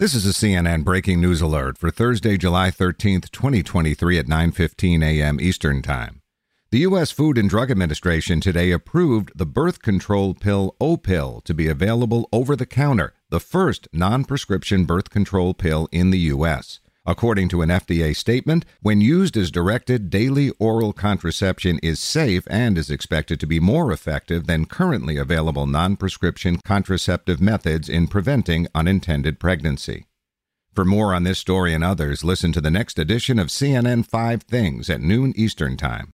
This is a CNN breaking news alert for Thursday, July 13th, 2023 at 9:15 a.m. Eastern Time. The US Food and Drug Administration today approved the birth control pill Opill to be available over the counter, the first non-prescription birth control pill in the US. According to an FDA statement, when used as directed, daily oral contraception is safe and is expected to be more effective than currently available non prescription contraceptive methods in preventing unintended pregnancy. For more on this story and others, listen to the next edition of CNN 5 Things at noon Eastern Time.